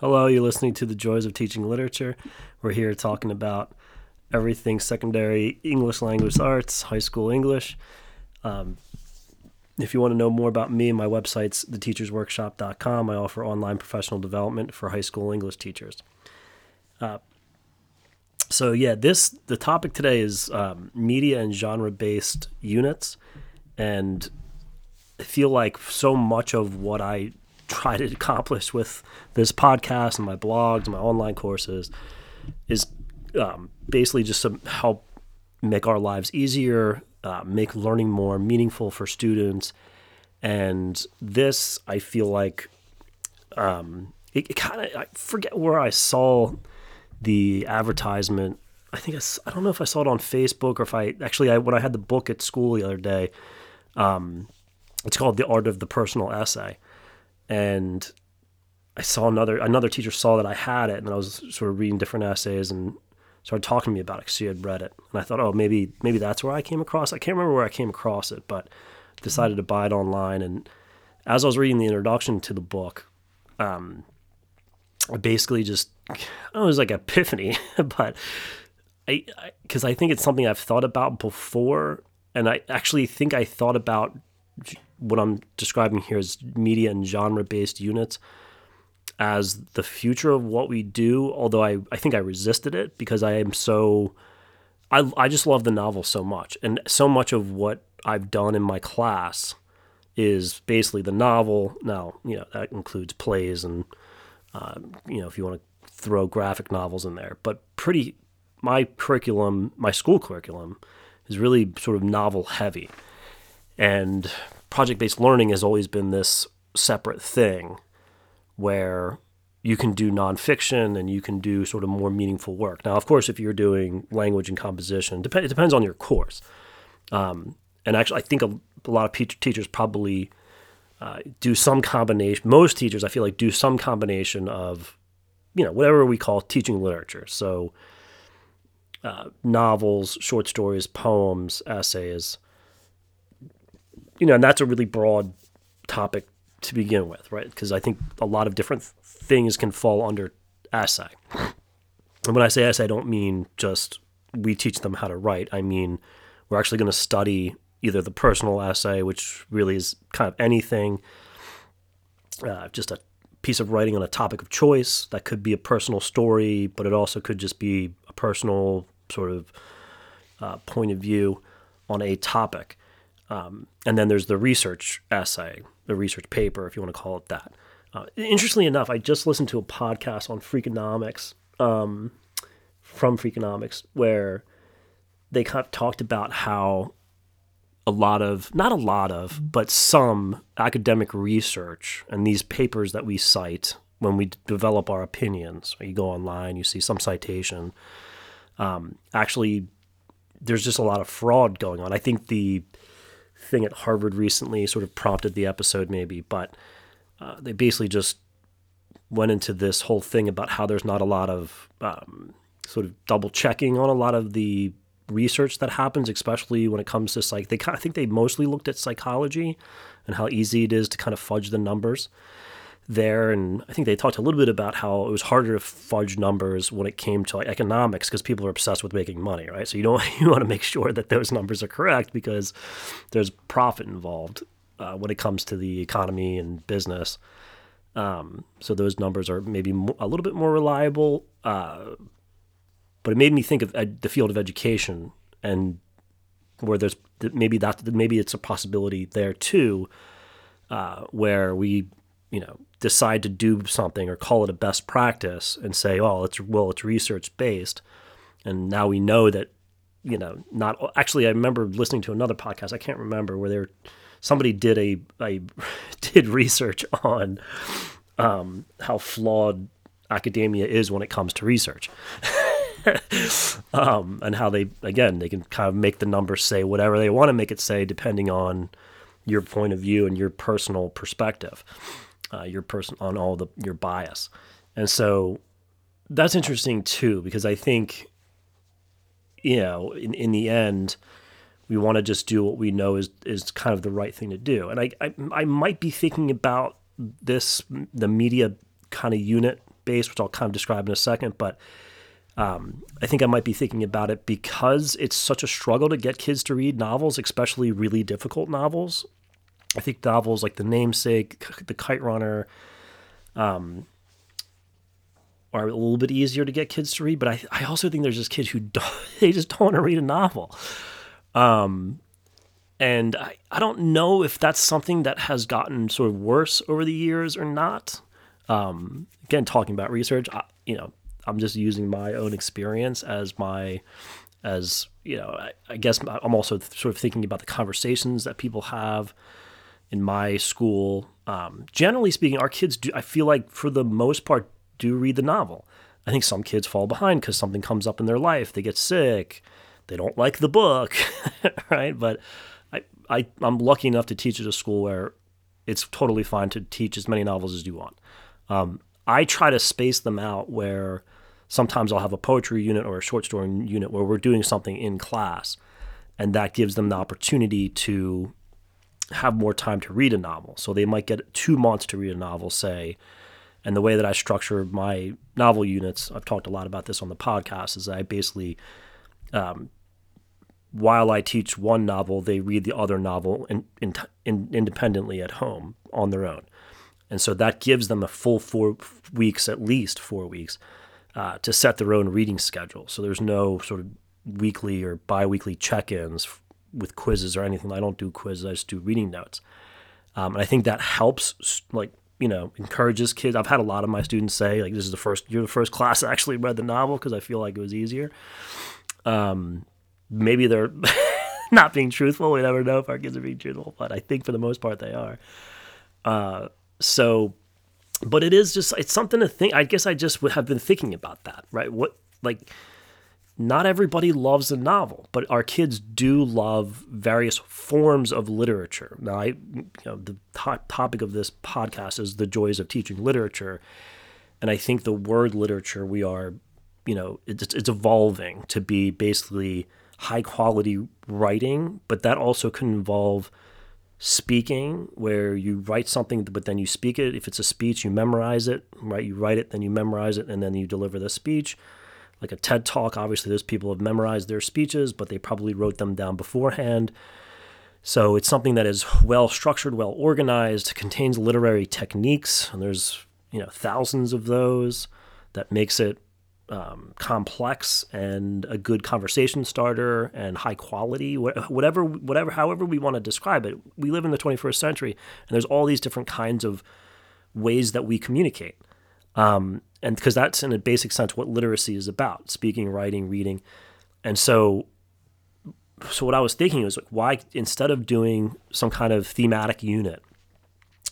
Hello, you're listening to The Joys of Teaching Literature. We're here talking about everything secondary English language arts, high school English. Um, if you want to know more about me, my website's theteachersworkshop.com. I offer online professional development for high school English teachers. Uh, so yeah, this the topic today is um, media and genre based units, and I feel like so much of what I try to accomplish with this podcast and my blogs and my online courses is um, basically just to help make our lives easier, uh, make learning more meaningful for students. And this, I feel like, um, it, it kind of, I forget where I saw the advertisement. I think I, I don't know if I saw it on Facebook or if I actually, I, when I had the book at school the other day, um, it's called The Art of the Personal Essay and I saw another another teacher saw that I had it, and I was sort of reading different essays and started talking to me about it because she had read it, and I thought, oh, maybe maybe that's where I came across. I can't remember where I came across it, but decided to buy it online. And as I was reading the introduction to the book, um, I basically just it was like epiphany, but I because I, I think it's something I've thought about before, and I actually think I thought about what I'm describing here as media and genre based units as the future of what we do, although I, I think I resisted it because I am so I I just love the novel so much. And so much of what I've done in my class is basically the novel. Now, you know, that includes plays and uh, you know, if you want to throw graphic novels in there. But pretty my curriculum, my school curriculum is really sort of novel heavy. And project based learning has always been this separate thing where you can do nonfiction and you can do sort of more meaningful work. Now, of course, if you're doing language and composition, dep- it depends on your course. Um, and actually, I think a, a lot of pe- teachers probably uh, do some combination. Most teachers, I feel like, do some combination of, you know, whatever we call teaching literature. So, uh, novels, short stories, poems, essays, you know, and that's a really broad topic to begin with, right? Because I think a lot of different things can fall under essay. And when I say essay, I don't mean just we teach them how to write. I mean, we're actually going to study either the personal essay, which really is kind of anything, uh, just a piece of writing on a topic of choice. That could be a personal story, but it also could just be a personal sort of uh, point of view on a topic. Um, and then there's the research essay, the research paper, if you want to call it that. Uh, interestingly enough, I just listened to a podcast on Freakonomics um, from Freakonomics where they kind of talked about how a lot of, not a lot of, but some academic research and these papers that we cite when we develop our opinions, you go online, you see some citation, um, actually, there's just a lot of fraud going on. I think the thing at Harvard recently sort of prompted the episode, maybe, but uh, they basically just went into this whole thing about how there's not a lot of um, sort of double checking on a lot of the research that happens, especially when it comes to like they kind of I think they mostly looked at psychology and how easy it is to kind of fudge the numbers there. And I think they talked a little bit about how it was harder to fudge numbers when it came to like economics because people are obsessed with making money, right? So you don't you want to make sure that those numbers are correct because there's profit involved uh, when it comes to the economy and business. Um, so those numbers are maybe a little bit more reliable. Uh, but it made me think of ed- the field of education and where there's maybe that maybe it's a possibility there too, uh, where we you know decide to do something or call it a best practice and say, oh, it's well, it's research based, and now we know that you know not actually. I remember listening to another podcast. I can't remember where there somebody did a, a did research on um, how flawed academia is when it comes to research. um, and how they again they can kind of make the numbers say whatever they want to make it say depending on your point of view and your personal perspective uh, your person on all the your bias, and so that's interesting too because I think you know in in the end we want to just do what we know is is kind of the right thing to do, and I I, I might be thinking about this the media kind of unit base, which I'll kind of describe in a second. But um, I think I might be thinking about it because it's such a struggle to get kids to read novels, especially really difficult novels. I think novels like The Namesake, The Kite Runner, um, are a little bit easier to get kids to read. But I, I also think there's just kids who don't, they just don't want to read a novel. Um, and I, I don't know if that's something that has gotten sort of worse over the years or not. Um, again, talking about research, I, you know, I'm just using my own experience as my, as you know, I, I guess I'm also sort of thinking about the conversations that people have in my school. Um, generally speaking, our kids do. I feel like for the most part do read the novel. I think some kids fall behind because something comes up in their life. They get sick. They don't like the book, right? But I, I, I'm lucky enough to teach at a school where it's totally fine to teach as many novels as you want. Um, I try to space them out where sometimes I'll have a poetry unit or a short story unit where we're doing something in class, and that gives them the opportunity to have more time to read a novel. So they might get two months to read a novel, say. And the way that I structure my novel units, I've talked a lot about this on the podcast, is I basically, um, while I teach one novel, they read the other novel in, in, in, independently at home on their own. And so that gives them a full four weeks, at least four weeks, uh, to set their own reading schedule. So there's no sort of weekly or biweekly check-ins with quizzes or anything. I don't do quizzes. I just do reading notes, um, and I think that helps. Like you know, encourages kids. I've had a lot of my students say like, "This is the first you're the first class I actually read the novel because I feel like it was easier." Um, maybe they're not being truthful. We never know if our kids are being truthful, but I think for the most part they are. Uh, so but it is just it's something to think i guess i just have been thinking about that right what like not everybody loves a novel but our kids do love various forms of literature. Now i you know the to- topic of this podcast is the joys of teaching literature and i think the word literature we are you know it's, it's evolving to be basically high quality writing but that also can involve speaking where you write something but then you speak it. If it's a speech you memorize it right? You write it then you memorize it and then you deliver the speech like a ted talk obviously those people have memorized their speeches but they probably wrote them down beforehand so it's something that is well structured well organized contains literary techniques and there's you know thousands of those that makes it um, complex and a good conversation starter and high quality, whatever, whatever, however we want to describe it. We live in the 21st century, and there's all these different kinds of ways that we communicate. Um, and because that's in a basic sense what literacy is about speaking, writing, reading. And so, so what I was thinking was like, why, instead of doing some kind of thematic unit,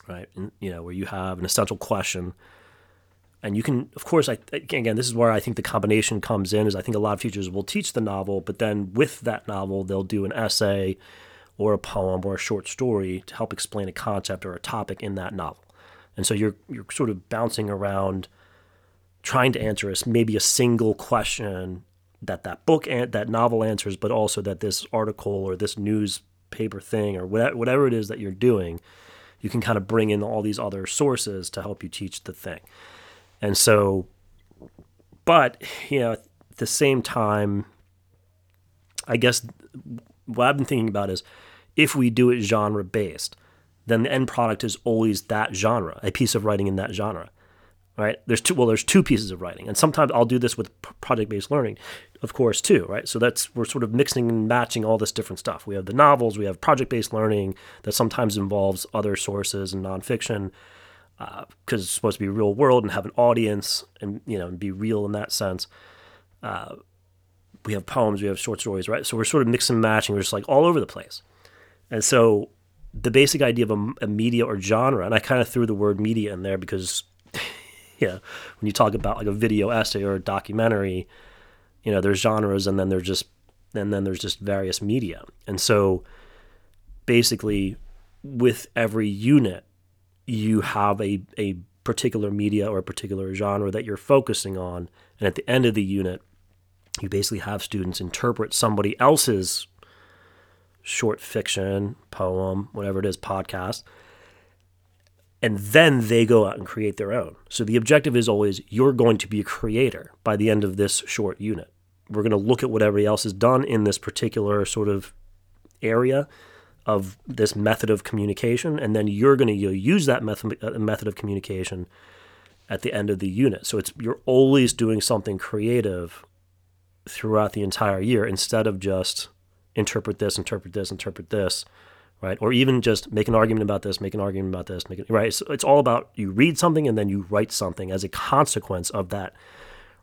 right, and, you know, where you have an essential question and you can of course I, again this is where i think the combination comes in is i think a lot of teachers will teach the novel but then with that novel they'll do an essay or a poem or a short story to help explain a concept or a topic in that novel and so you're you're sort of bouncing around trying to answer a, maybe a single question that that book and that novel answers but also that this article or this newspaper thing or whatever, whatever it is that you're doing you can kind of bring in all these other sources to help you teach the thing and so, but, you know, at the same time, I guess what I've been thinking about is if we do it genre based, then the end product is always that genre, a piece of writing in that genre. Right? There's two well, there's two pieces of writing. And sometimes I'll do this with project based learning, of course, too, right? So that's we're sort of mixing and matching all this different stuff. We have the novels, we have project based learning that sometimes involves other sources and nonfiction because uh, it's supposed to be real world and have an audience and you know and be real in that sense. Uh, we have poems, we have short stories, right? So we're sort of mixing and matching. We're just like all over the place. And so the basic idea of a, a media or genre, and I kind of threw the word media in there because, yeah, when you talk about like a video essay or a documentary, you know, there's genres and then there's just and then there's just various media. And so basically with every unit you have a, a particular media or a particular genre that you're focusing on. And at the end of the unit, you basically have students interpret somebody else's short fiction, poem, whatever it is, podcast, and then they go out and create their own. So the objective is always you're going to be a creator by the end of this short unit. We're going to look at what everybody else has done in this particular sort of area of this method of communication, and then you're going to use that method uh, method of communication at the end of the unit. So it's you're always doing something creative throughout the entire year instead of just interpret this, interpret this, interpret this, right? Or even just make an argument about this, make an argument about this, make it right. So it's all about you read something and then you write something as a consequence of that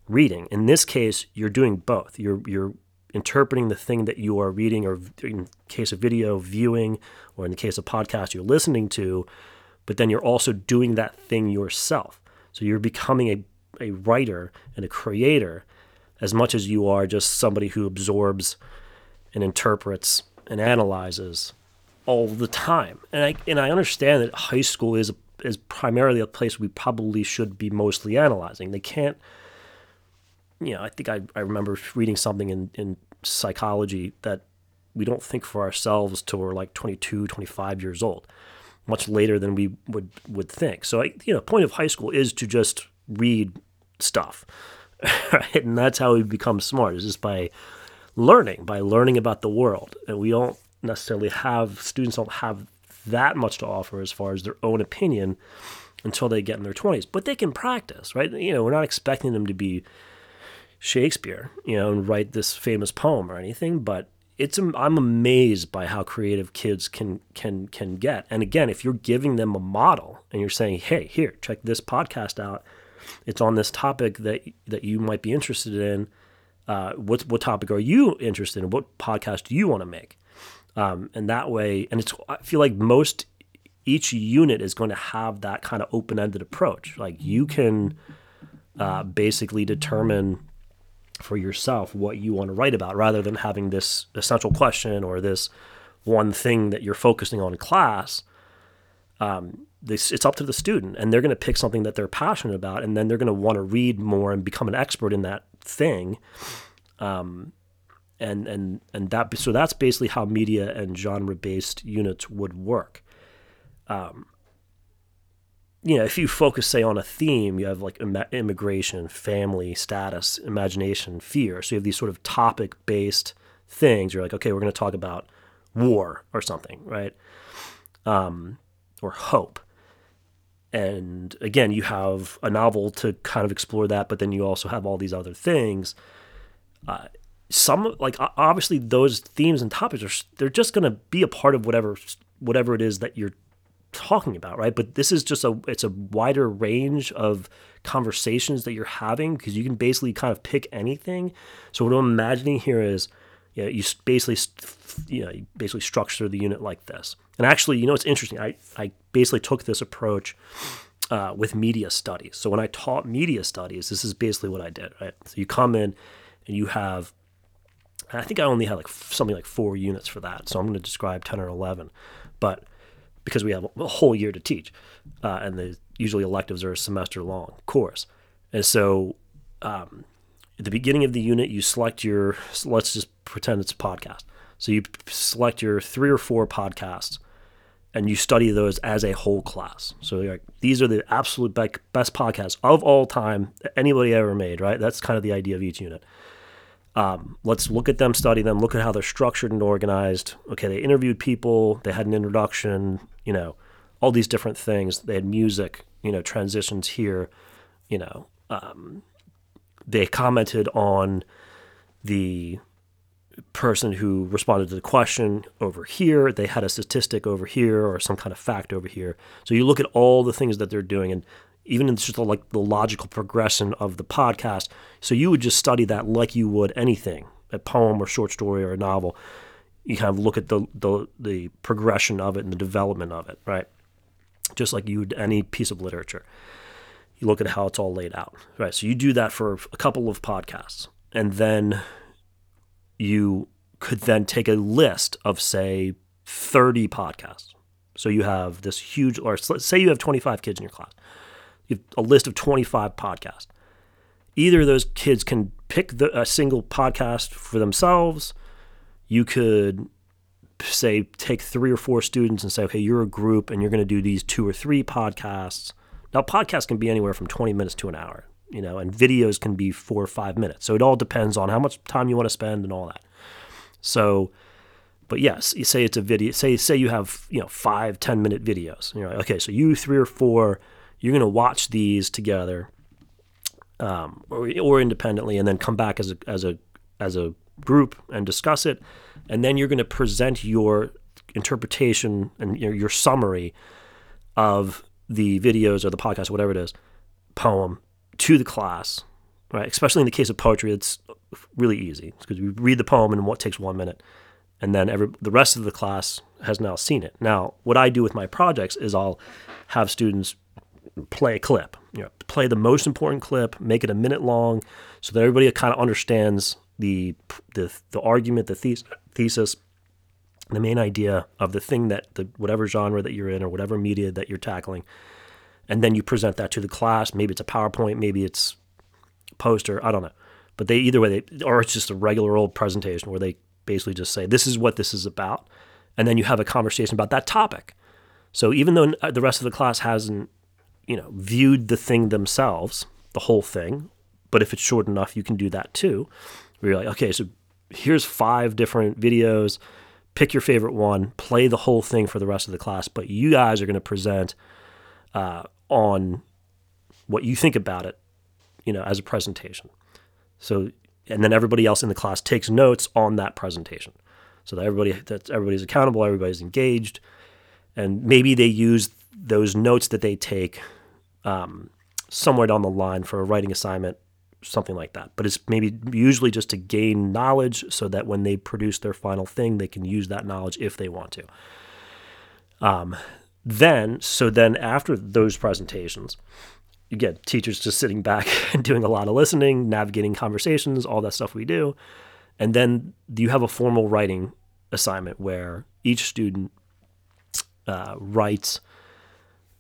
reading. In this case, you're doing both. You're you're interpreting the thing that you are reading, or in case of video, viewing, or in the case of podcast, you're listening to, but then you're also doing that thing yourself. So you're becoming a, a writer and a creator as much as you are just somebody who absorbs and interprets and analyzes all the time. And I and I understand that high school is is primarily a place we probably should be mostly analyzing. They can't you know, I think I, I remember reading something in, in psychology that we don't think for ourselves till we're like 22, 25 years old, much later than we would, would think. So, I, you know, point of high school is to just read stuff, right? And that's how we become smart is just by learning, by learning about the world. And we don't necessarily have, students don't have that much to offer as far as their own opinion until they get in their 20s. But they can practice, right? You know, we're not expecting them to be Shakespeare, you know, and write this famous poem or anything, but it's I'm amazed by how creative kids can can can get. And again, if you're giving them a model and you're saying, "Hey, here, check this podcast out. It's on this topic that that you might be interested in. Uh, what what topic are you interested in? What podcast do you want to make?" Um, and that way, and it's I feel like most each unit is going to have that kind of open ended approach. Like you can uh, basically determine for yourself what you want to write about rather than having this essential question or this one thing that you're focusing on in class. Um, this, it's up to the student, and they're going to pick something that they're passionate about, and then they're going to want to read more and become an expert in that thing. Um, and and and that so that's basically how media and genre based units would work. Um, you know, if you focus, say, on a theme, you have like immigration, family, status, imagination, fear. So you have these sort of topic based things. You're like, okay, we're going to talk about war or something, right? Um, or hope. And again, you have a novel to kind of explore that, but then you also have all these other things. Uh, some like obviously those themes and topics are they're just going to be a part of whatever whatever it is that you're talking about, right? But this is just a it's a wider range of conversations that you're having because you can basically kind of pick anything. So what I'm imagining here is, you know, you basically you know you basically structure the unit like this. And actually, you know, it's interesting. I I basically took this approach. Uh, with media studies. So when I taught media studies, this is basically what I did. Right. So you come in and you have I think I only had like something like four units for that. So I'm going to describe 10 or 11. But because we have a whole year to teach, uh, and the usually electives are a semester long course. And so, um, at the beginning of the unit, you select your. Let's just pretend it's a podcast. So you select your three or four podcasts, and you study those as a whole class. So like, these are the absolute best podcasts of all time that anybody ever made. Right? That's kind of the idea of each unit. Um, let's look at them, study them, look at how they're structured and organized. Okay, they interviewed people, they had an introduction, you know, all these different things. They had music, you know, transitions here, you know. Um, they commented on the person who responded to the question over here. They had a statistic over here or some kind of fact over here. So you look at all the things that they're doing, and even in just like the logical progression of the podcast. So you would just study that like you would anything, a poem or short story or a novel. You kind of look at the the, the progression of it and the development of it, right? Just like you would any piece of literature. You look at how it's all laid out, right? So you do that for a couple of podcasts, and then you could then take a list of say 30 podcasts. So you have this huge, or say you have 25 kids in your class a list of 25 podcasts. Either of those kids can pick the, a single podcast for themselves. You could say take three or four students and say, okay, you're a group and you're going to do these two or three podcasts. Now, podcasts can be anywhere from 20 minutes to an hour, you know, and videos can be four or five minutes. So it all depends on how much time you want to spend and all that. So, but yes, you say it's a video. Say say you have you know five ten minute videos. You're like, okay, so you three or four, you're going to watch these together, um, or, or independently, and then come back as a as a as a group and discuss it, and then you're going to present your interpretation and your, your summary of the videos or the podcast, or whatever it is, poem to the class, right? Especially in the case of poetry, it's really easy because we read the poem in what takes one minute, and then every the rest of the class has now seen it. Now, what I do with my projects is I'll have students play a clip, you know, play the most important clip, make it a minute long, so that everybody kind of understands the the, the argument, the thes- thesis, the main idea of the thing that the whatever genre that you're in or whatever media that you're tackling, and then you present that to the class. Maybe it's a PowerPoint, maybe it's poster, I don't know, but they either way they or it's just a regular old presentation where they basically just say this is what this is about, and then you have a conversation about that topic. So even though uh, the rest of the class hasn't, you know, viewed the thing themselves, the whole thing, but if it's short enough, you can do that too where you're like, okay, so here's five different videos. Pick your favorite one, play the whole thing for the rest of the class, but you guys are going to present uh, on what you think about it, you know, as a presentation. So, and then everybody else in the class takes notes on that presentation, so that everybody that everybody's accountable, everybody's engaged, and maybe they use those notes that they take um, somewhere down the line for a writing assignment something like that. But it's maybe usually just to gain knowledge so that when they produce their final thing, they can use that knowledge if they want to. Um, then, so then after those presentations, you get teachers just sitting back and doing a lot of listening, navigating conversations, all that stuff we do. And then you have a formal writing assignment where each student uh, writes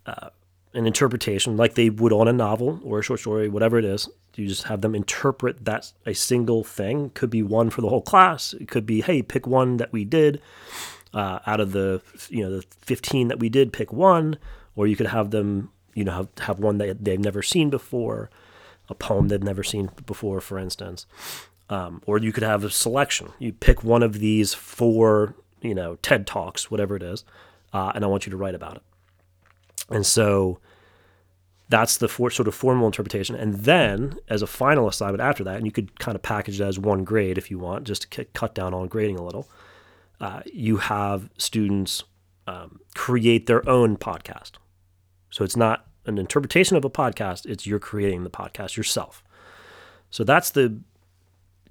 uh, an interpretation like they would on a novel or a short story, whatever it is, you just have them interpret that a single thing. Could be one for the whole class. It could be, hey, pick one that we did uh, out of the you know the 15 that we did. Pick one, or you could have them you know have, have one that they've never seen before, a poem they've never seen before, for instance. Um, or you could have a selection. You pick one of these four you know TED talks, whatever it is, uh, and I want you to write about it. And so that's the for, sort of formal interpretation. And then, as a final assignment after that, and you could kind of package it as one grade if you want, just to cut down on grading a little, uh, you have students um, create their own podcast. So it's not an interpretation of a podcast, it's you're creating the podcast yourself. So that's the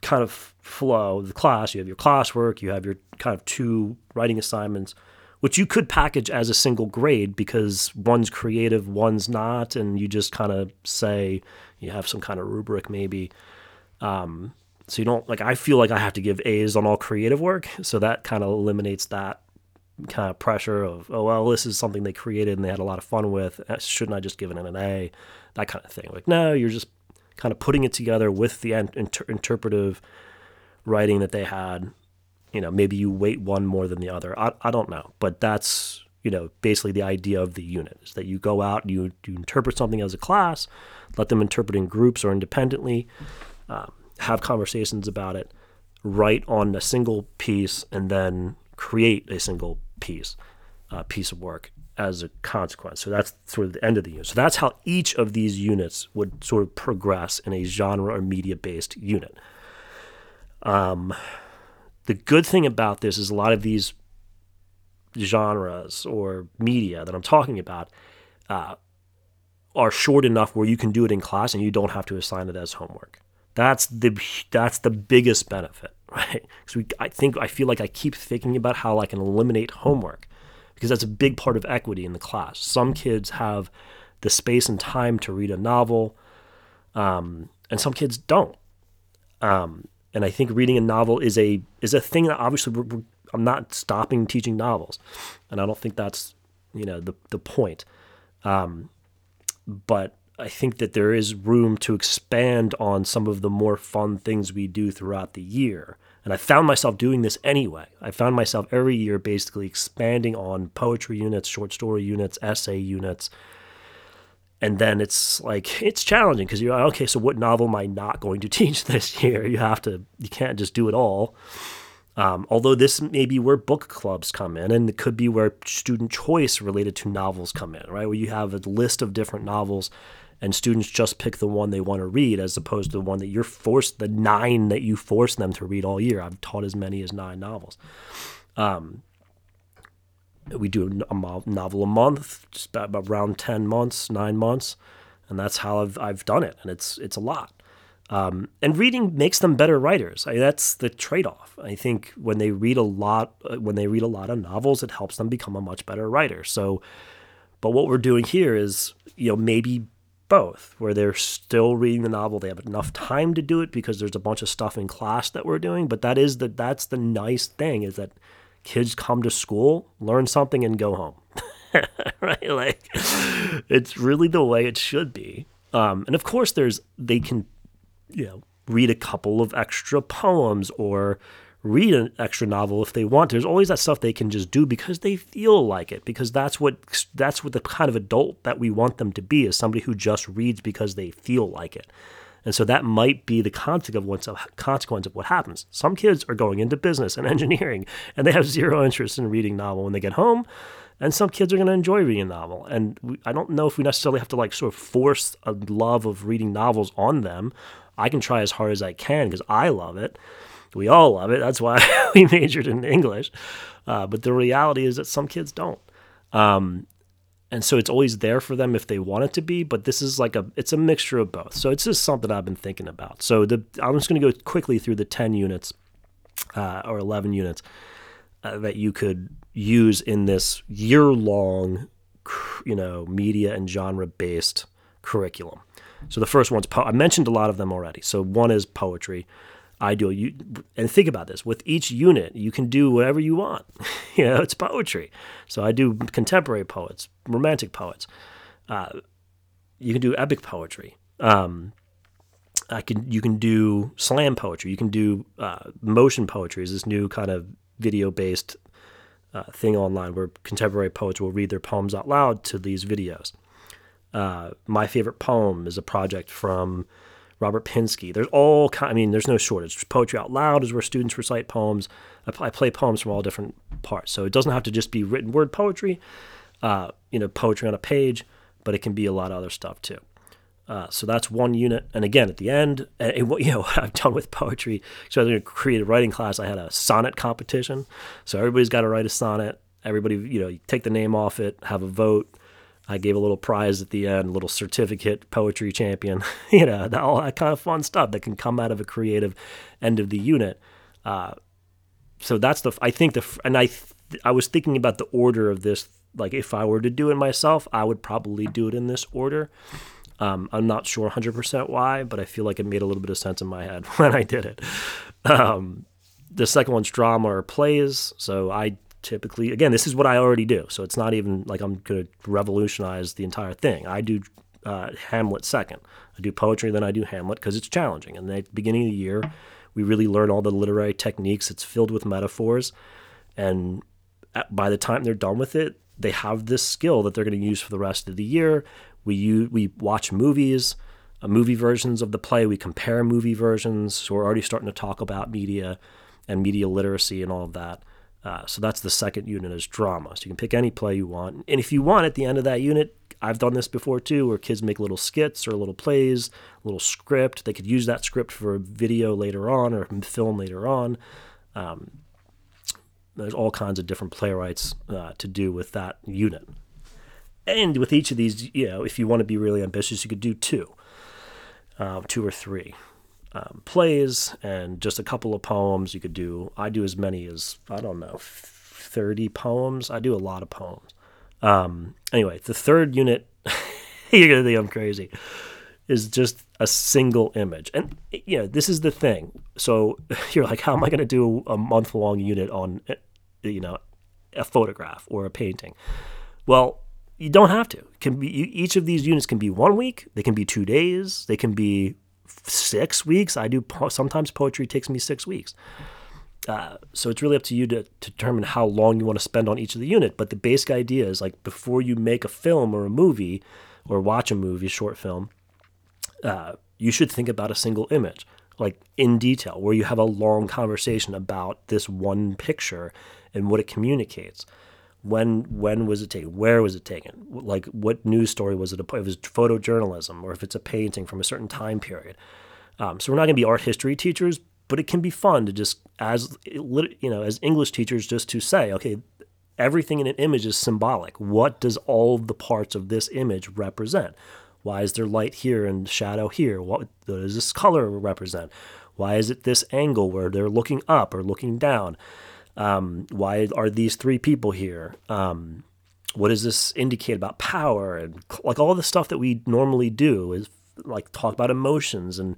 kind of flow of the class. You have your classwork, you have your kind of two writing assignments which you could package as a single grade because one's creative, one's not, and you just kind of say you have some kind of rubric maybe. Um, so you don't like. I feel like I have to give A's on all creative work, so that kind of eliminates that kind of pressure of oh well, this is something they created and they had a lot of fun with. Uh, shouldn't I just give it an A? That kind of thing. Like no, you're just kind of putting it together with the inter- interpretive writing that they had you know, maybe you weight one more than the other. I, I don't know. But that's, you know, basically the idea of the unit is that you go out you, you interpret something as a class, let them interpret in groups or independently, um, have conversations about it, write on a single piece, and then create a single piece, uh, piece of work as a consequence. So that's sort of the end of the unit. So that's how each of these units would sort of progress in a genre or media based unit. Um, the good thing about this is a lot of these genres or media that I'm talking about uh, are short enough where you can do it in class and you don't have to assign it as homework. That's the that's the biggest benefit, right? Because we, I think I feel like I keep thinking about how I can eliminate homework because that's a big part of equity in the class. Some kids have the space and time to read a novel, um, and some kids don't. Um, and I think reading a novel is a is a thing that obviously we're, we're, I'm not stopping teaching novels, and I don't think that's you know the the point. Um, but I think that there is room to expand on some of the more fun things we do throughout the year And I found myself doing this anyway. I found myself every year basically expanding on poetry units, short story units, essay units. And then it's like, it's challenging because you're like, okay, so what novel am I not going to teach this year? You have to, you can't just do it all. Um, although this may be where book clubs come in, and it could be where student choice related to novels come in, right? Where you have a list of different novels and students just pick the one they want to read as opposed to the one that you're forced, the nine that you force them to read all year. I've taught as many as nine novels. Um, we do a novel a month, just about around 10 months, nine months. And that's how I've, I've done it. And it's, it's a lot. Um, and reading makes them better writers. I, that's the trade-off. I think when they read a lot, uh, when they read a lot of novels, it helps them become a much better writer. So, but what we're doing here is, you know, maybe both, where they're still reading the novel. They have enough time to do it because there's a bunch of stuff in class that we're doing. But that is the that's the nice thing is that kids come to school, learn something, and go home. right? Like it's really the way it should be. Um, and of course, there's they can, you know, read a couple of extra poems or read an extra novel if they want. There's always that stuff they can just do because they feel like it, because that's what that's what the kind of adult that we want them to be is somebody who just reads because they feel like it. And so that might be the consequence of, consequence of what happens. Some kids are going into business and engineering, and they have zero interest in reading novel when they get home. And some kids are going to enjoy reading a novel. And we, I don't know if we necessarily have to like sort of force a love of reading novels on them. I can try as hard as I can because I love it. We all love it. That's why we majored in English. Uh, but the reality is that some kids don't. Um, and so it's always there for them if they want it to be. But this is like a it's a mixture of both. So it's just something I've been thinking about. So the I'm just going to go quickly through the ten units uh, or eleven units uh, that you could use in this year long, you know, media and genre based curriculum. So the first one's po- I mentioned a lot of them already. So one is poetry. I do. You and think about this. With each unit, you can do whatever you want. you know, it's poetry. So I do contemporary poets, romantic poets. Uh, you can do epic poetry. Um, I can. You can do slam poetry. You can do uh, motion poetry. Is this new kind of video-based uh, thing online where contemporary poets will read their poems out loud to these videos. Uh, my favorite poem is a project from Robert Pinsky. There's all kind. I mean, there's no shortage. Poetry out loud is where students recite poems. I, play poems from all different parts, so it doesn't have to just be written word poetry. Uh, you know, poetry on a page, but it can be a lot of other stuff too. Uh, so that's one unit. And again, at the end, you know, what I've done with poetry. So I creative writing class. I had a sonnet competition. So everybody's got to write a sonnet. Everybody, you know, you take the name off it, have a vote. I gave a little prize at the end, a little certificate, poetry champion, you know, all that kind of fun stuff that can come out of a creative end of the unit. Uh, so that's the, I think the, and I, I was thinking about the order of this. Like if I were to do it myself, I would probably do it in this order. Um, I'm not sure 100% why, but I feel like it made a little bit of sense in my head when I did it. Um, the second one's drama or plays. So I typically again this is what i already do. So it's not even like i'm going to revolutionize the entire thing. I do uh, hamlet second. I do poetry then i do hamlet because it's challenging. And at the beginning of the year we really learn all the literary techniques. It's filled with metaphors. And by the time they're done with it they have this skill that they're going to use for the rest of the year. We use, we watch movies uh, movie versions of the play. We compare movie versions. So we're already starting to talk about media and media literacy and all of that uh, so that's the second unit is drama. So you can pick any play you want. And if you want at the end of that unit, I've done this before too, where kids make little skits or little plays, a little script. They could use that script for a video later on or film later on. Um, there's all kinds of different playwrights uh, to do with that unit. And with each of these, you know, if you want to be really ambitious, you could do two, uh, two or three um, plays and just a couple of poems. You could do, I do as many as, I don't know, 30 poems. I do a lot of poems. Um, anyway, the third unit, you're going to think I'm crazy, is just a single image. And, you know, this is the thing. So you're like, how am I going to do a month long unit on, you know, a photograph or a painting? Well, you don't have to. Can be each of these units can be one week, they can be two days, they can be six weeks. I do sometimes poetry takes me six weeks. uh, so it's really up to you to, to determine how long you want to spend on each of the unit. But the basic idea is like before you make a film or a movie or watch a movie, short film, uh, you should think about a single image, like in detail, where you have a long conversation about this one picture and what it communicates. When when was it taken? Where was it taken? Like what news story was it? If it was photojournalism, or if it's a painting from a certain time period. Um, so we're not going to be art history teachers, but it can be fun to just as you know as English teachers just to say, okay, everything in an image is symbolic. What does all the parts of this image represent? Why is there light here and shadow here? What does this color represent? Why is it this angle where they're looking up or looking down? Um, why are these three people here? Um, what does this indicate about power and like all the stuff that we normally do is like talk about emotions and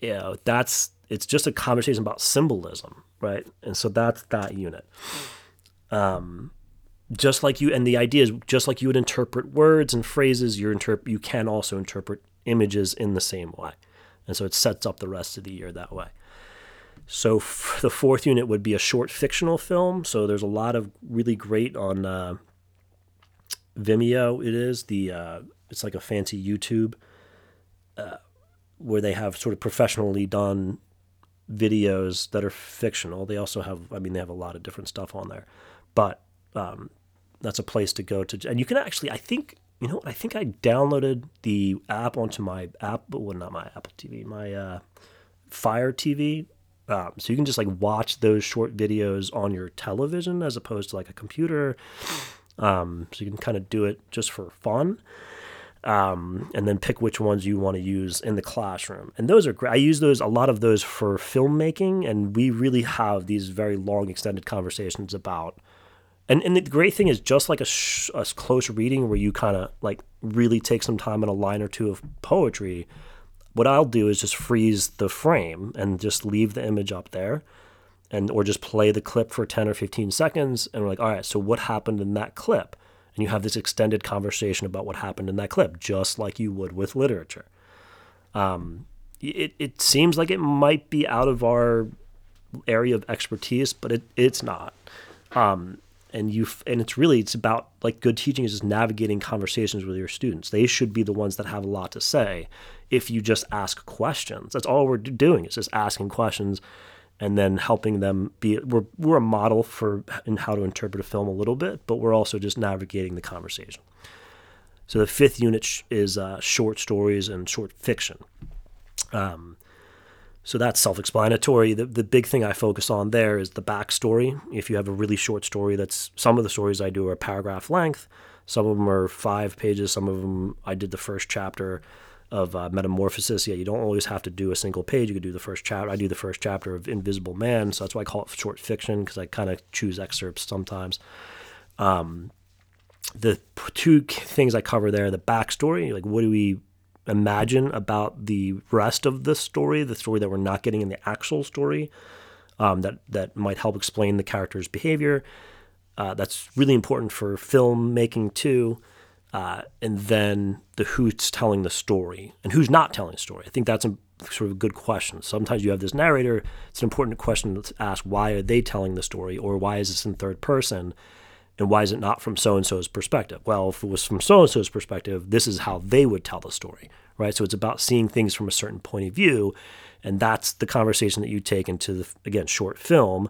you know that's it's just a conversation about symbolism right? And so that's that unit. Um, just like you and the idea is just like you would interpret words and phrases you interpret you can also interpret images in the same way. And so it sets up the rest of the year that way so f- the fourth unit would be a short fictional film so there's a lot of really great on uh, vimeo it is the uh, it's like a fancy youtube uh, where they have sort of professionally done videos that are fictional they also have i mean they have a lot of different stuff on there but um, that's a place to go to. And you can actually, I think, you know what? I think I downloaded the app onto my app, well, not my Apple TV, my uh, Fire TV. Um, so you can just like watch those short videos on your television as opposed to like a computer. Um, so you can kind of do it just for fun. Um, and then pick which ones you want to use in the classroom. And those are great. I use those a lot of those for filmmaking, and we really have these very long, extended conversations about and and the great thing is just like a, sh- a close reading where you kind of like really take some time in a line or two of poetry. What I'll do is just freeze the frame and just leave the image up there, and or just play the clip for ten or fifteen seconds, and we're like, all right, so what happened in that clip? And you have this extended conversation about what happened in that clip, just like you would with literature. Um, it it seems like it might be out of our area of expertise, but it it's not. Um, and you and it's really it's about like good teaching is just navigating conversations with your students. They should be the ones that have a lot to say if you just ask questions. That's all we're doing is just asking questions and then helping them be we're, we're a model for in how to interpret a film a little bit but we're also just navigating the conversation. So the fifth unit is uh, short stories and short fiction. Um, so that's self explanatory. The, the big thing I focus on there is the backstory. If you have a really short story, that's some of the stories I do are paragraph length. Some of them are five pages. Some of them I did the first chapter of uh, Metamorphosis. Yeah, you don't always have to do a single page. You could do the first chapter. I do the first chapter of Invisible Man. So that's why I call it short fiction because I kind of choose excerpts sometimes. Um, the two things I cover there the backstory, like what do we imagine about the rest of the story, the story that we're not getting in the actual story, um, that that might help explain the character's behavior. Uh, that's really important for filmmaking too. Uh, and then the who's telling the story and who's not telling the story. I think that's a sort of a good question. Sometimes you have this narrator. It's an important question to ask: Why are they telling the story, or why is this in third person? And why is it not from so and so's perspective? Well, if it was from so and so's perspective, this is how they would tell the story, right? So it's about seeing things from a certain point of view. And that's the conversation that you take into the, again, short film,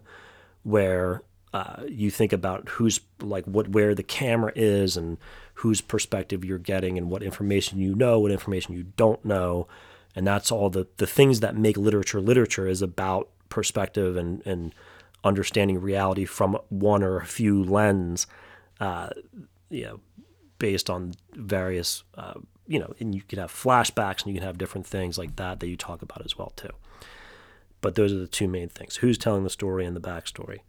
where uh, you think about who's like what, where the camera is and whose perspective you're getting and what information you know, what information you don't know. And that's all the, the things that make literature literature is about perspective and, and, understanding reality from one or a few lens, uh, you know, based on various, uh, you know, and you can have flashbacks and you can have different things like that that you talk about as well too. But those are the two main things: who's telling the story and the backstory.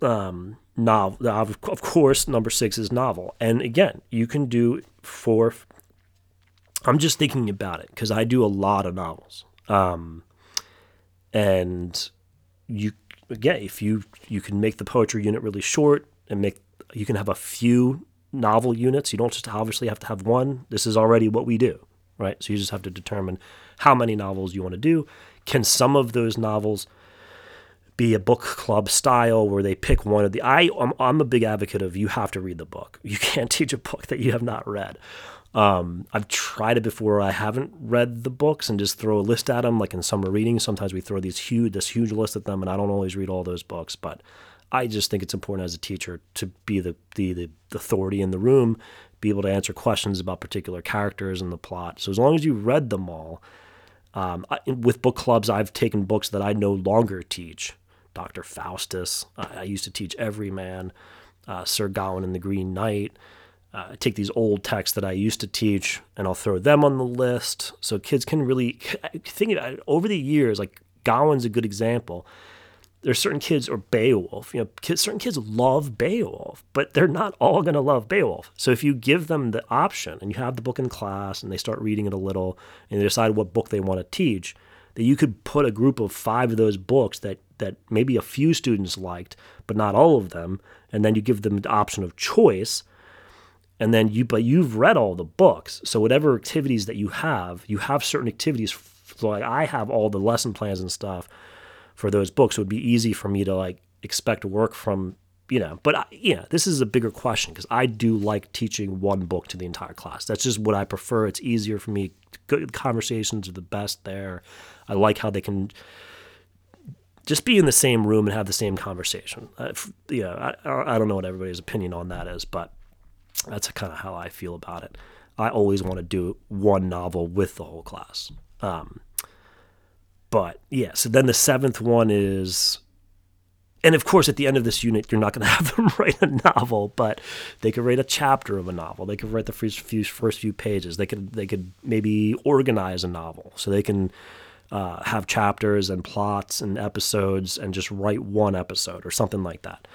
Um, novel, of course, number six is novel, and again, you can do four. I'm just thinking about it because I do a lot of novels, um, and you again, if you you can make the poetry unit really short and make you can have a few novel units. You don't just obviously have to have one. This is already what we do, right? So you just have to determine how many novels you want to do. Can some of those novels be a book club style where they pick one of the I I'm, I'm a big advocate of you have to read the book. You can't teach a book that you have not read. Um, I've tried it before. I haven't read the books and just throw a list at them, like in summer reading. Sometimes we throw these huge, this huge list at them, and I don't always read all those books. But I just think it's important as a teacher to be the the, the authority in the room, be able to answer questions about particular characters and the plot. So as long as you read them all, um, I, with book clubs, I've taken books that I no longer teach. Dr. Faustus, I used to teach Everyman, uh, Sir Gawain and the Green Knight uh, take these old texts that I used to teach and I'll throw them on the list so kids can really think about it. Over the years, like Gawain's a good example. There's certain kids, or Beowulf, you know, kids, certain kids love Beowulf, but they're not all going to love Beowulf. So if you give them the option and you have the book in class and they start reading it a little and they decide what book they want to teach, that you could put a group of five of those books that that maybe a few students liked, but not all of them, and then you give them the option of choice and then you but you've read all the books. So whatever activities that you have you have certain activities so like i have all the lesson plans and stuff for those books. It would be easy for me to like expect work from you know but I, yeah this is a bigger question because i do like teaching one book to the entire class. That's just what i prefer. It's easier for me. Good conversations are the best there. I like how they can just be in the same room and have the same conversation. Uh, yeah I, I don't know what everybody's opinion on that is but that's kind of how I feel about it. I always want to do one novel with the whole class. Um, but yeah, so then the seventh one is, and of course, at the end of this unit, you're not going to have them write a novel, but they could write a chapter of a novel. They could write the first few first few pages. They could they could maybe organize a novel, so they can uh, have chapters and plots and episodes, and just write one episode or something like that.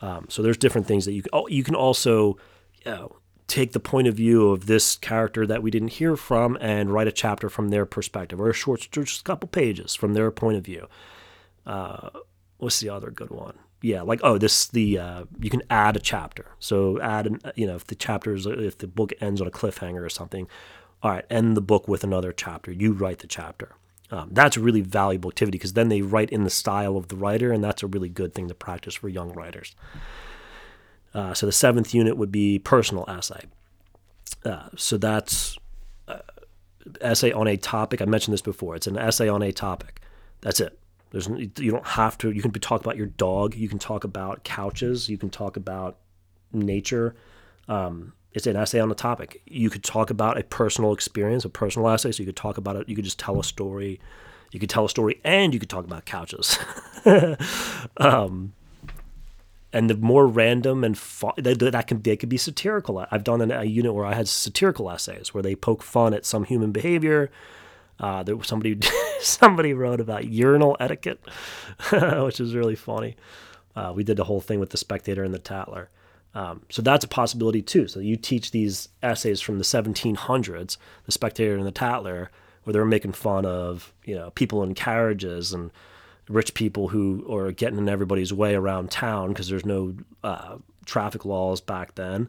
Um, so there's different things that you can. Oh, you can also know, take the point of view of this character that we didn't hear from and write a chapter from their perspective or a short, just a couple pages from their point of view. Uh, what's the other good one? Yeah, like oh, this the uh, you can add a chapter. So add an you know if the chapter is if the book ends on a cliffhanger or something, all right, end the book with another chapter. You write the chapter. Um, that's a really valuable activity because then they write in the style of the writer, and that's a really good thing to practice for young writers. Uh, so the seventh unit would be personal essay. Uh, so that's uh, essay on a topic. I mentioned this before. It's an essay on a topic. That's it. There's you don't have to. You can talk about your dog. You can talk about couches. You can talk about nature. Um, it's an essay on a topic. You could talk about a personal experience, a personal essay. So you could talk about it. You could just tell a story. You could tell a story, and you could talk about couches. um, and the more random and that, that can they could be satirical. I've done a unit where I had satirical essays where they poke fun at some human behavior. Uh, there was somebody somebody wrote about urinal etiquette, which is really funny. Uh, we did the whole thing with the Spectator and the Tatler. Um, so that's a possibility too. So you teach these essays from the 1700s, the Spectator and the Tatler, where they're making fun of you know people in carriages and rich people who are getting in everybody's way around town because there's no uh, traffic laws back then.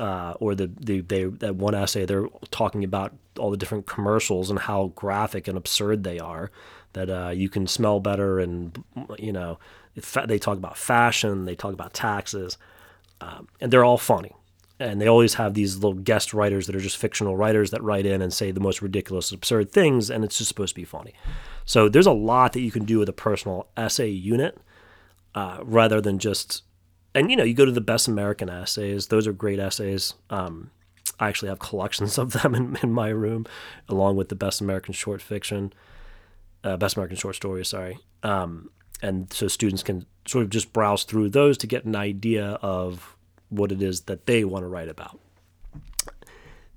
Uh, or the, the they that one essay they're talking about all the different commercials and how graphic and absurd they are. That uh, you can smell better, and you know, they talk about fashion, they talk about taxes, um, and they're all funny. And they always have these little guest writers that are just fictional writers that write in and say the most ridiculous, absurd things, and it's just supposed to be funny. So there's a lot that you can do with a personal essay unit uh, rather than just, and you know, you go to the best American essays, those are great essays. Um, I actually have collections of them in, in my room, along with the best American short fiction, uh, best American short stories, sorry. Um, and so students can sort of just browse through those to get an idea of what it is that they want to write about.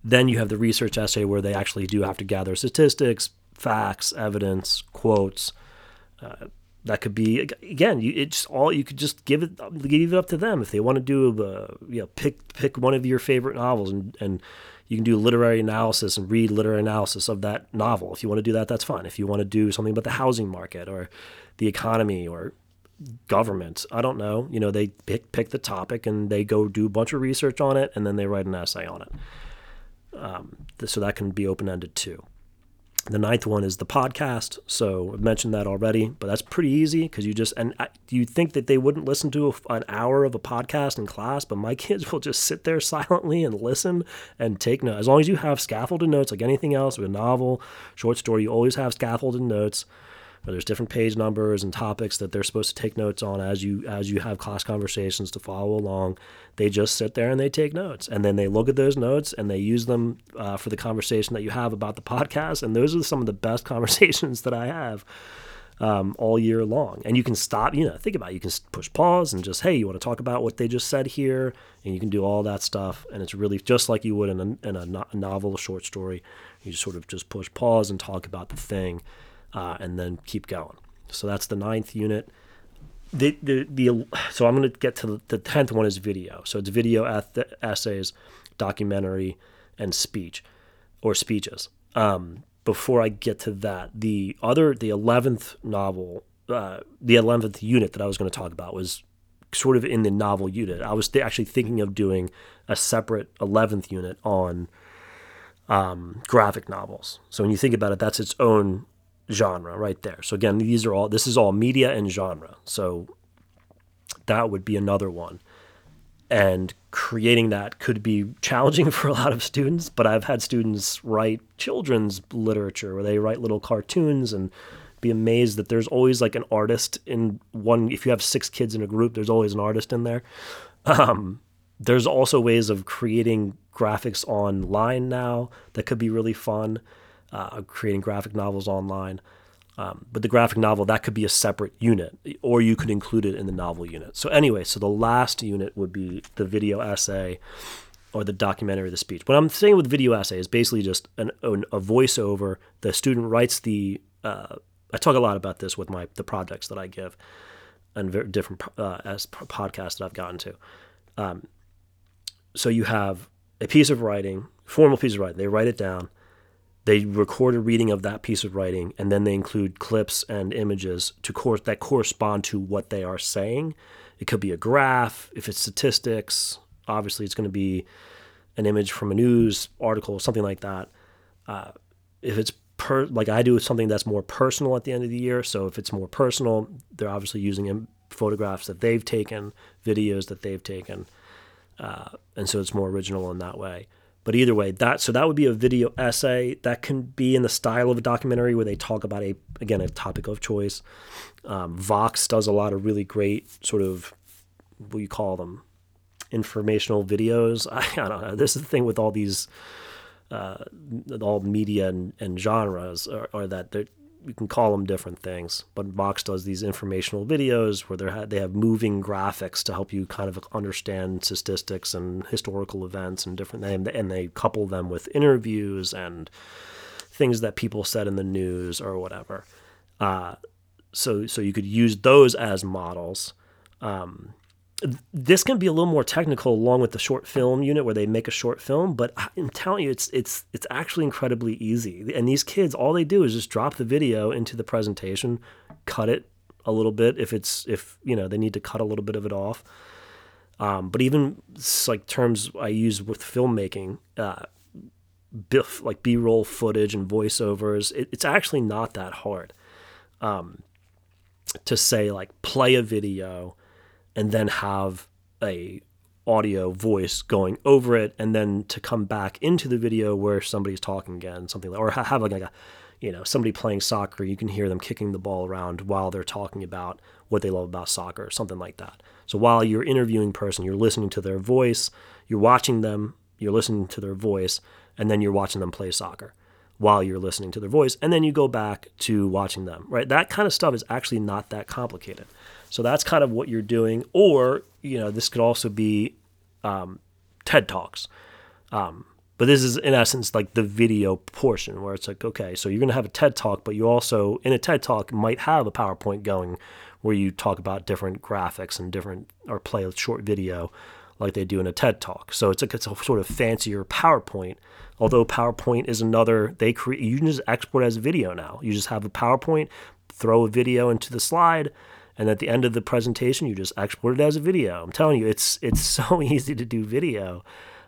Then you have the research essay where they actually do have to gather statistics, facts, evidence, quotes. Uh, that could be again. You, it's all you could just give it give it up to them if they want to do. Uh, you know, pick pick one of your favorite novels and and you can do literary analysis and read literary analysis of that novel. If you want to do that, that's fine. If you want to do something about the housing market or the economy or government, I don't know. You know, they pick pick the topic and they go do a bunch of research on it and then they write an essay on it. Um, so that can be open ended too. The ninth one is the podcast. So I've mentioned that already, but that's pretty easy because you just and you think that they wouldn't listen to a, an hour of a podcast in class, but my kids will just sit there silently and listen and take notes. As long as you have scaffolded notes, like anything else, with a novel, short story, you always have scaffolded notes there's different page numbers and topics that they're supposed to take notes on as you as you have class conversations to follow along. They just sit there and they take notes, and then they look at those notes and they use them uh, for the conversation that you have about the podcast. And those are some of the best conversations that I have um, all year long. And you can stop, you know, think about it. You can push pause and just, hey, you want to talk about what they just said here, and you can do all that stuff. And it's really just like you would in a, in a novel, a short story. You just sort of just push pause and talk about the thing uh, and then keep going. So that's the ninth unit. The, the, the so I'm going to get to the, the tenth one is video. So it's video eth- essays, documentary, and speech, or speeches. Um, before I get to that, the other the eleventh novel, uh, the eleventh unit that I was going to talk about was sort of in the novel unit. I was th- actually thinking of doing a separate eleventh unit on um, graphic novels. So when you think about it, that's its own genre right there. So again, these are all this is all media and genre. So that would be another one. And creating that could be challenging for a lot of students, but I've had students write children's literature where they write little cartoons and be amazed that there's always like an artist in one if you have six kids in a group, there's always an artist in there. Um, there's also ways of creating graphics online now that could be really fun uh, creating graphic novels online. Um, but the graphic novel that could be a separate unit, or you could include it in the novel unit. So anyway, so the last unit would be the video essay or the documentary, the speech. What I'm saying with video essay is basically just an, an, a voiceover. The student writes the. Uh, I talk a lot about this with my the projects that I give, and different uh, as podcasts that I've gotten to. Um, so you have a piece of writing, formal piece of writing. They write it down they record a reading of that piece of writing and then they include clips and images to course that correspond to what they are saying. It could be a graph, if it's statistics, obviously it's going to be an image from a news article, something like that. Uh, if it's per, like I do something that's more personal at the end of the year, so if it's more personal, they're obviously using photographs that they've taken, videos that they've taken, uh, and so it's more original in that way. But either way, that so that would be a video essay that can be in the style of a documentary where they talk about a again a topic of choice. Um, Vox does a lot of really great sort of what you call them informational videos. I, I don't know. This is the thing with all these uh, all media and, and genres are, are that they're you can call them different things, but Vox does these informational videos where they they have moving graphics to help you kind of understand statistics and historical events and different and and they couple them with interviews and things that people said in the news or whatever. Uh, so so you could use those as models. Um, this can be a little more technical along with the short film unit where they make a short film but i'm telling you it's it's it's actually incredibly easy. And these kids all they do is just drop the video into the presentation cut it a little bit if it's if you know they need to cut a little bit of it off. Um, but even like terms i use with filmmaking uh, biff, like b-roll footage and voiceovers it, it's actually not that hard um, to say like play a video and then have a audio voice going over it and then to come back into the video where somebody's talking again something like or have like a you know somebody playing soccer you can hear them kicking the ball around while they're talking about what they love about soccer or something like that. So while you're interviewing person you're listening to their voice you're watching them you're listening to their voice and then you're watching them play soccer while you're listening to their voice and then you go back to watching them right that kind of stuff is actually not that complicated so that's kind of what you're doing. Or, you know, this could also be um, TED Talks. Um, but this is, in essence, like the video portion where it's like, okay, so you're going to have a TED Talk, but you also, in a TED Talk, might have a PowerPoint going where you talk about different graphics and different, or play a short video like they do in a TED Talk. So it's a, it's a sort of fancier PowerPoint. Although PowerPoint is another, they create, you can just export as video now. You just have a PowerPoint, throw a video into the slide, and at the end of the presentation you just export it as a video i'm telling you it's it's so easy to do video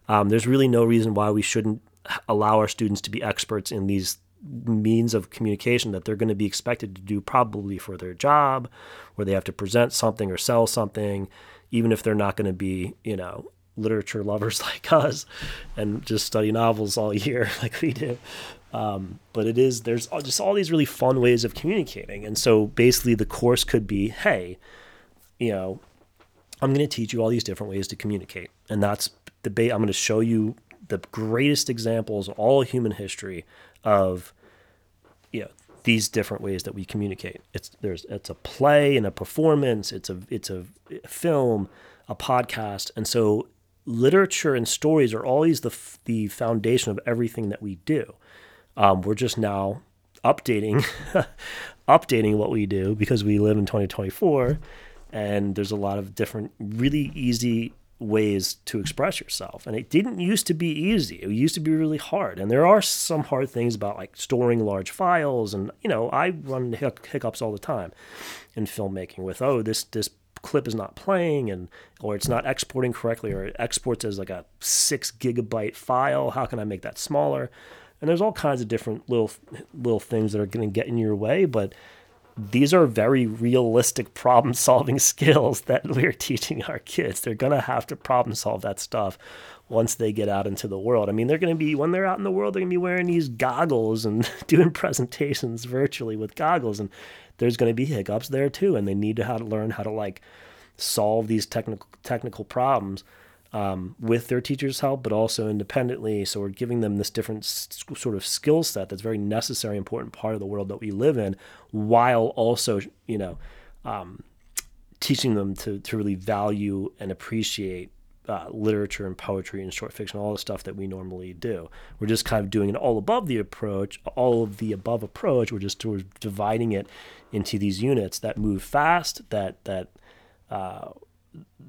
um, there's really no reason why we shouldn't allow our students to be experts in these means of communication that they're going to be expected to do probably for their job, where they have to present something or sell something, even if they're not going to be, you know, literature lovers like us and just study novels all year like we do. Um, but it is there's just all these really fun ways of communicating, and so basically the course could be, hey, you know, I'm going to teach you all these different ways to communicate, and that's the ba- I'm going to show you the greatest examples of all human history of you know these different ways that we communicate. It's there's it's a play and a performance. It's a it's a film, a podcast, and so literature and stories are always the the foundation of everything that we do. Um, we're just now updating updating what we do because we live in 2024 and there's a lot of different really easy ways to express yourself. And it didn't used to be easy. It used to be really hard. And there are some hard things about like storing large files. And, you know, I run hiccups all the time in filmmaking with, oh, this, this clip is not playing and, or it's not exporting correctly or it exports as like a six gigabyte file. How can I make that smaller? And there's all kinds of different little, little things that are going to get in your way. But, these are very realistic problem solving skills that we're teaching our kids. They're going to have to problem solve that stuff once they get out into the world. I mean, they're going to be, when they're out in the world, they're going to be wearing these goggles and doing presentations virtually with goggles. And there's going to be hiccups there too. And they need to how to learn how to like solve these technical, technical problems um, with their teacher's help, but also independently. So we're giving them this different s- sort of skill set that's very necessary, important part of the world that we live in, while also, you know, um, teaching them to, to really value and appreciate uh, literature and poetry and short fiction, all the stuff that we normally do. We're just kind of doing an all above the approach, all of the above approach. We're just of dividing it into these units that move fast, that that uh,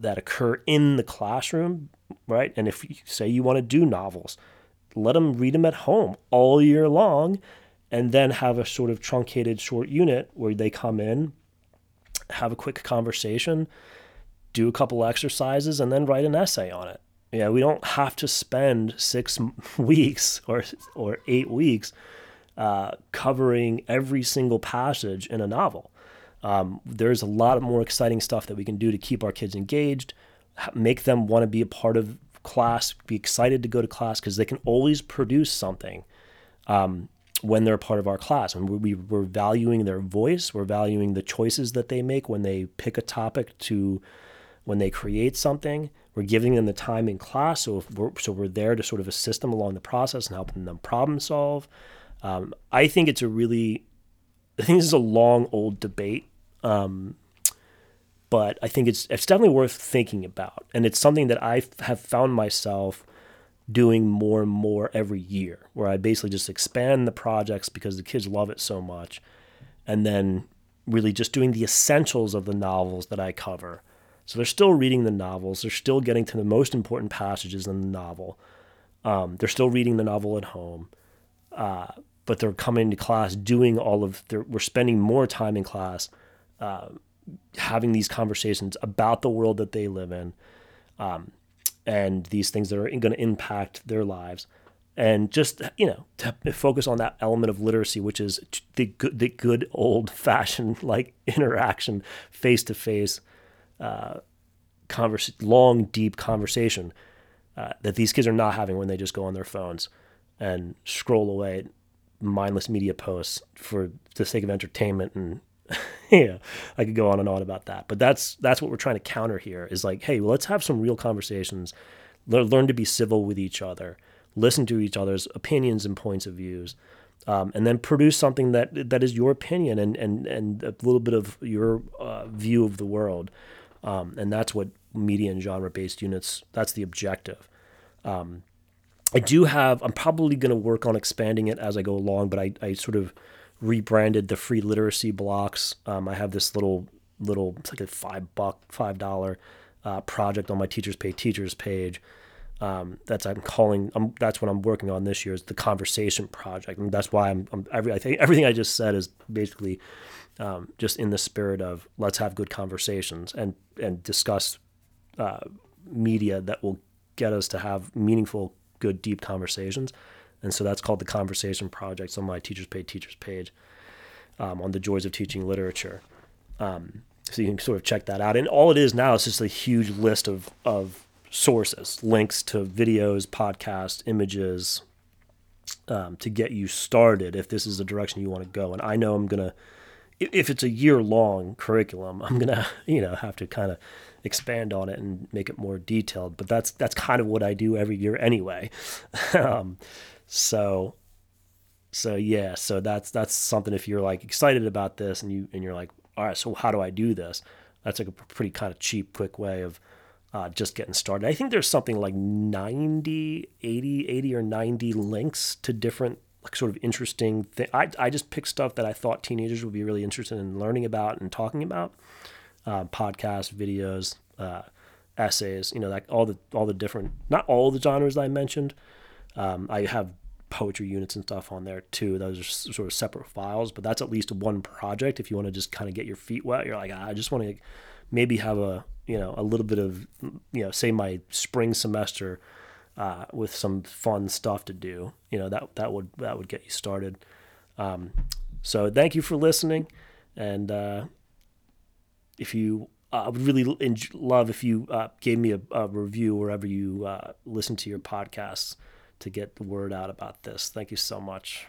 that occur in the classroom, right? And if you say you want to do novels, let them read them at home all year long and then have a sort of truncated short unit where they come in, have a quick conversation, do a couple exercises, and then write an essay on it. Yeah, we don't have to spend six weeks or or eight weeks uh, covering every single passage in a novel. Um, there's a lot of more exciting stuff that we can do to keep our kids engaged, make them want to be a part of class, be excited to go to class because they can always produce something um, when they're a part of our class. And we, we're valuing their voice, we're valuing the choices that they make when they pick a topic to when they create something. We're giving them the time in class, so we're, so we're there to sort of assist them along the process and helping them problem solve. Um, I think it's a really, I think this is a long old debate um, but I think it's it's definitely worth thinking about, and it's something that I have found myself doing more and more every year, where I basically just expand the projects because the kids love it so much, and then really just doing the essentials of the novels that I cover. So they're still reading the novels, they're still getting to the most important passages in the novel. Um, they're still reading the novel at home. Uh, but they're coming to class doing all of we're spending more time in class uh, having these conversations about the world that they live in um, and these things that are going to impact their lives and just you know to focus on that element of literacy which is the good the good old fashioned like interaction face to face converse long deep conversation uh, that these kids are not having when they just go on their phones and scroll away mindless media posts for the sake of entertainment and yeah, I could go on and on about that. But that's that's what we're trying to counter here is like, hey, well, let's have some real conversations. Learn to be civil with each other. Listen to each other's opinions and points of views. Um, and then produce something that that is your opinion and and and a little bit of your uh, view of the world. Um, and that's what media and genre based units. That's the objective. Um, I do have. I'm probably going to work on expanding it as I go along, but I I sort of rebranded the free literacy blocks. Um, I have this little little it's like a five buck five dollar uh, project on my teachers pay teachers page. Um, that's I'm calling. I'm, that's what I'm working on this year is the conversation project, and that's why I'm. I'm every, I think everything I just said is basically um, just in the spirit of let's have good conversations and and discuss uh, media that will get us to have meaningful, good, deep conversations And so that's called the Conversation Project. On my Teachers Pay Teachers page um, on the joys of teaching literature. Um, so you can sort of check that out. And all it is now is just a huge list of, of sources, links to videos, podcasts, images um, to get you started if this is the direction you want to go. And I know I'm going to, if it's a year long curriculum, I'm to, you know, have to kind of expand on it and make it more detailed. But that's, that's kind of what I do every year anyway. um, so, so yeah, so that's, that's something if you're like excited about this and you, and you're like, all right, so how do I do this? That's like a pretty kind of cheap, quick way of uh, just getting started. I think there's something like 90, 80, 80 or 90 links to different like sort of interesting thing. I, I just picked stuff that I thought teenagers would be really interested in learning about and talking about. Uh, podcasts, videos, uh, essays, you know, like all the all the different, not all the genres I mentioned. Um, I have poetry units and stuff on there too. Those are sort of separate files, but that's at least one project. If you want to just kind of get your feet wet, you're like, ah, I just want to maybe have a you know a little bit of you know say my spring semester uh, with some fun stuff to do. You know that that would that would get you started. Um, so thank you for listening, and uh, if you uh, I would really love if you uh, gave me a, a, review wherever you uh, listen to your podcasts to get the word out about this. Thank you so much.